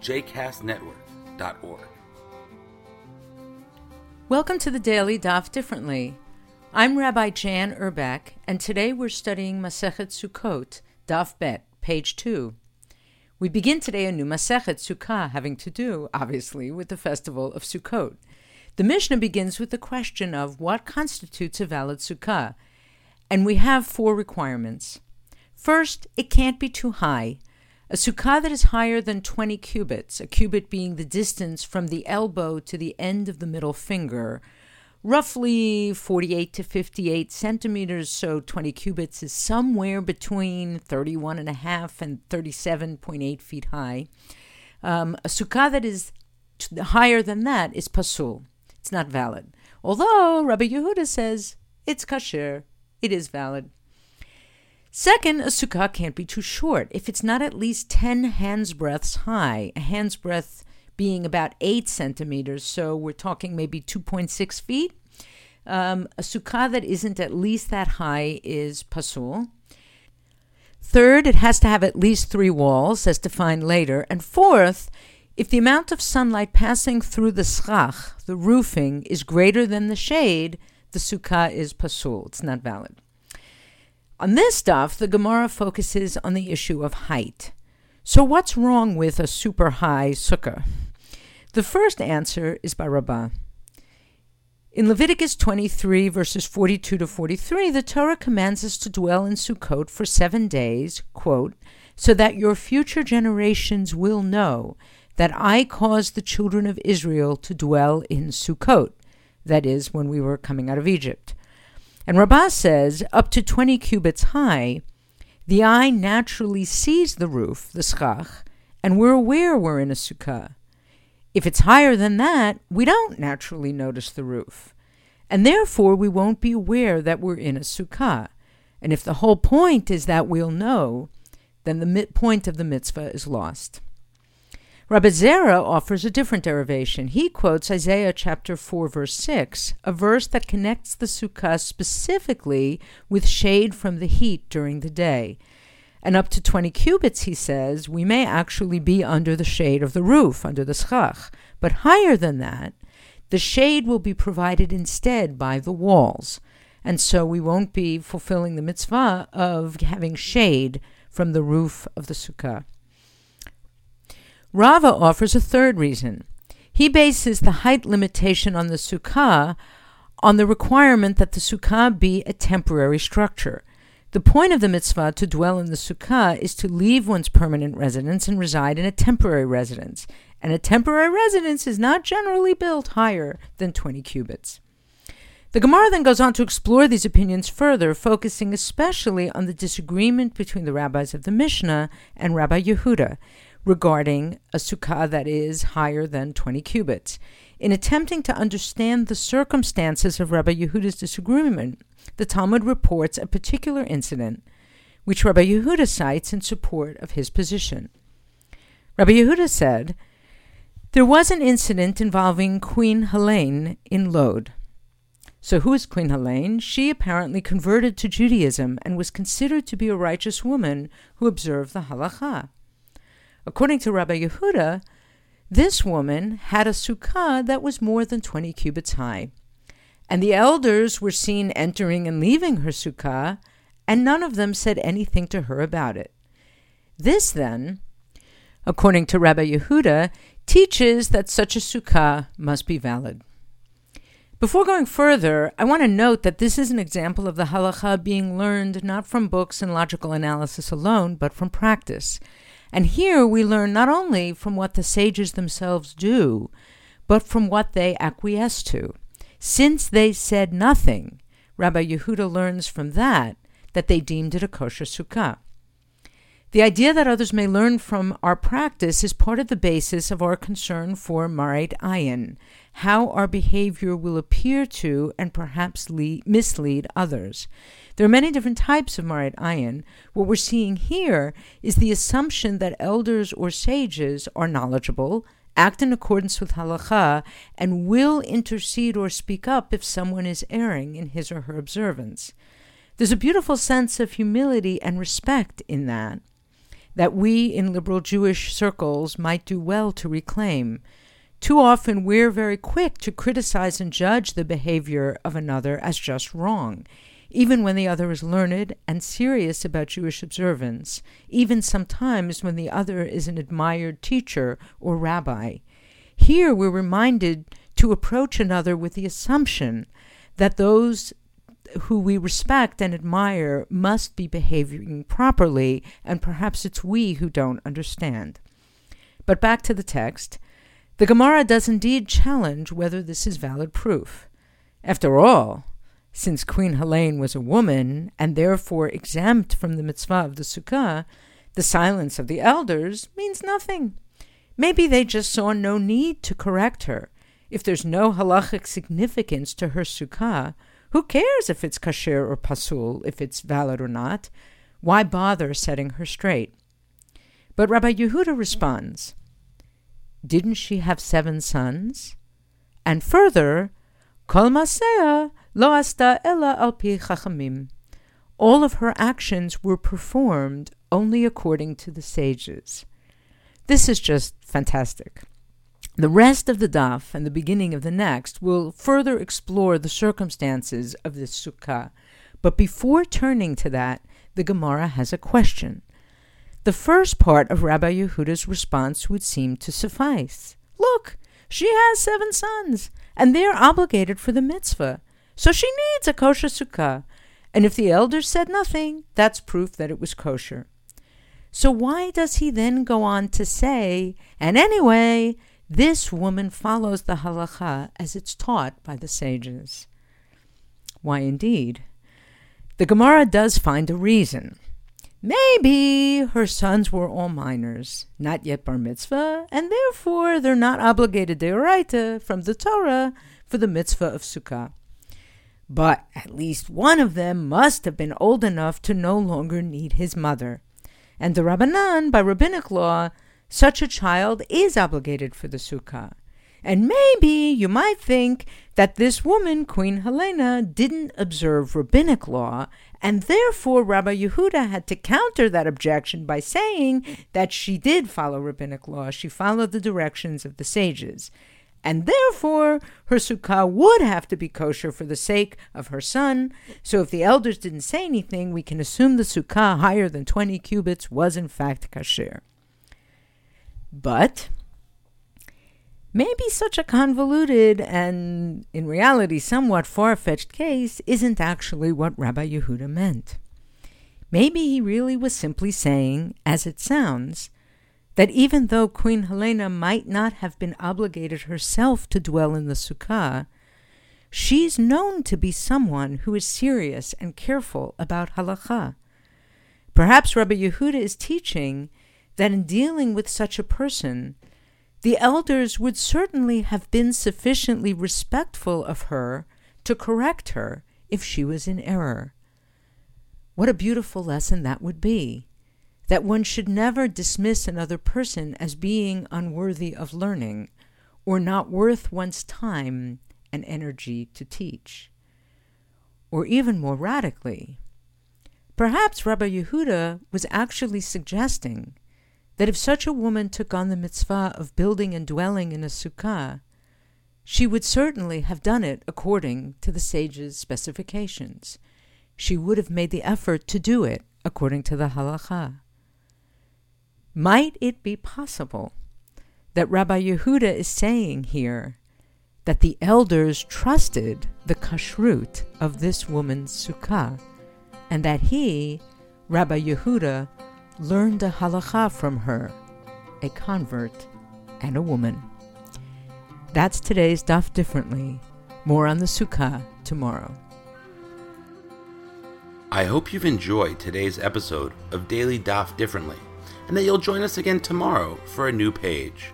jcastnetwork.org. Welcome to the Daily Daf Differently. I'm Rabbi Jan Uhrbach, and today we're studying Masechet Sukkot, Daf Bet, page 2. We begin today a new Masechet Sukkah, having to do, obviously, with the festival of Sukkot. The Mishnah begins with the question of what constitutes a valid Sukkah, and we have four requirements. First, it can't be too high. A sukkah that is higher than 20 cubits, a cubit being the distance from the elbow to the end of the middle finger, roughly 48 to 58 centimeters, so 20 cubits is somewhere between 31 and a half and 37.8 feet high. Um, a sukkah that is higher than that is pasul. It's not valid. Although Rabbi Yehuda says it's kasher, it is valid. Second, a sukkah can't be too short. If it's not at least 10 hands breadths high, a hand's breadth being about 8 centimeters, so we're talking maybe 2.6 feet, um, a sukkah that isn't at least that high is pasul. Third, it has to have at least three walls, as defined later. And fourth, if the amount of sunlight passing through the schach, the roofing, is greater than the shade, the sukkah is pasul. It's not valid. On this stuff, the Gemara focuses on the issue of height. So, what's wrong with a super high sukkah? The first answer is by Rabbah. In Leviticus 23, verses 42 to 43, the Torah commands us to dwell in Sukkot for seven days, quote, so that your future generations will know that I caused the children of Israel to dwell in Sukkot, that is, when we were coming out of Egypt. And Rabbah says, up to 20 cubits high, the eye naturally sees the roof, the schach, and we're aware we're in a sukkah. If it's higher than that, we don't naturally notice the roof. And therefore, we won't be aware that we're in a sukkah. And if the whole point is that we'll know, then the point of the mitzvah is lost. Rabbi Zera offers a different derivation. He quotes Isaiah chapter 4, verse 6, a verse that connects the sukkah specifically with shade from the heat during the day. And up to 20 cubits, he says, we may actually be under the shade of the roof, under the schach. But higher than that, the shade will be provided instead by the walls. And so we won't be fulfilling the mitzvah of having shade from the roof of the sukkah. Rava offers a third reason. He bases the height limitation on the sukkah on the requirement that the sukkah be a temporary structure. The point of the mitzvah to dwell in the sukkah is to leave one's permanent residence and reside in a temporary residence. And a temporary residence is not generally built higher than 20 cubits. The Gemara then goes on to explore these opinions further, focusing especially on the disagreement between the rabbis of the Mishnah and Rabbi Yehuda regarding a sukkah that is higher than 20 cubits. In attempting to understand the circumstances of Rabbi Yehuda's disagreement, the Talmud reports a particular incident which Rabbi Yehuda cites in support of his position. Rabbi Yehuda said, There was an incident involving Queen Helene in Lod. So, who is Queen Helene? She apparently converted to Judaism and was considered to be a righteous woman who observed the halakha. According to Rabbi Yehuda, this woman had a sukkah that was more than 20 cubits high. And the elders were seen entering and leaving her sukkah, and none of them said anything to her about it. This, then, according to Rabbi Yehuda, teaches that such a sukkah must be valid. Before going further, I want to note that this is an example of the halacha being learned not from books and logical analysis alone, but from practice. And here we learn not only from what the sages themselves do, but from what they acquiesce to. Since they said nothing, Rabbi Yehuda learns from that that they deemed it a kosher sukkah. The idea that others may learn from our practice is part of the basis of our concern for Marit Ayin, how our behavior will appear to and perhaps lead, mislead others. There are many different types of Marit Ayin. What we're seeing here is the assumption that elders or sages are knowledgeable, act in accordance with halacha, and will intercede or speak up if someone is erring in his or her observance. There's a beautiful sense of humility and respect in that, that we in liberal Jewish circles might do well to reclaim. Too often we're very quick to criticize and judge the behavior of another as just wrong, even when the other is learned and serious about Jewish observance, even sometimes when the other is an admired teacher or rabbi. Here we're reminded to approach another with the assumption that those who we respect and admire must be behaving properly, and perhaps it's we who don't understand. But back to the text. The Gemara does indeed challenge whether this is valid proof. After all, since Queen Helene was a woman and therefore exempt from the mitzvah of the sukkah, the silence of the elders means nothing. Maybe they just saw no need to correct her. If there's no halachic significance to her sukkah, who cares if it's kasher or pasul, if it's valid or not? Why bother setting her straight? But Rabbi Yehuda responds, Didn't she have seven sons? And further, Kol Masea lo asta ella al pi chachamim. All of her actions were performed only according to the sages. This is just fantastic. The rest of the daf and the beginning of the next will further explore the circumstances of this sukkah. But before turning to that, the Gemara has a question. The first part of Rabbi Yehuda's response would seem to suffice. Look, she has seven sons, and they are obligated for the mitzvah, so she needs a kosher sukkah. And if the elders said nothing, that's proof that it was kosher. So why does he then go on to say, and anyway, this woman follows the halacha as it's taught by the sages. Why, indeed. The Gemara does find a reason. Maybe her sons were all minors, not yet bar mitzvah, and therefore they're not obligated deoraita from the Torah for the mitzvah of sukkah. But at least one of them must have been old enough to no longer need his mother. And the Rabbanan, by rabbinic law, such a child is obligated for the sukkah. And maybe you might think that this woman, Queen Helena, didn't observe rabbinic law, and therefore Rabbi Yehuda had to counter that objection by saying that she did follow rabbinic law. She followed the directions of the sages. And therefore, her sukkah would have to be kosher for the sake of her son. So, if the elders didn't say anything, we can assume the sukkah higher than 20 cubits was in fact kasher. But maybe such a convoluted and, in reality, somewhat far fetched case isn't actually what Rabbi Yehuda meant. Maybe he really was simply saying, as it sounds, that even though Queen Helena might not have been obligated herself to dwell in the sukkah, she's known to be someone who is serious and careful about halacha. Perhaps Rabbi Yehuda is teaching that in dealing with such a person, the elders would certainly have been sufficiently respectful of her to correct her if she was in error. What a beautiful lesson that would be! That one should never dismiss another person as being unworthy of learning or not worth one's time and energy to teach. Or even more radically, perhaps Rabbi Yehuda was actually suggesting that if such a woman took on the mitzvah of building and dwelling in a sukkah, she would certainly have done it according to the sage's specifications. She would have made the effort to do it according to the halacha. Might it be possible that Rabbi Yehuda is saying here that the elders trusted the kashrut of this woman's sukkah, and that he, Rabbi Yehuda, learned a halacha from her, a convert and a woman. That's today's Daf Differently. More on the Sukkah tomorrow. I hope you've enjoyed today's episode of Daily Daf Differently, and that you'll join us again tomorrow for a new page.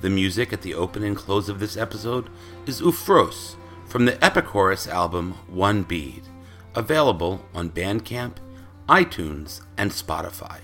The music at the open and close of this episode is Ufros from the Epichorus album One Bead, available on Bandcamp, iTunes, and Spotify.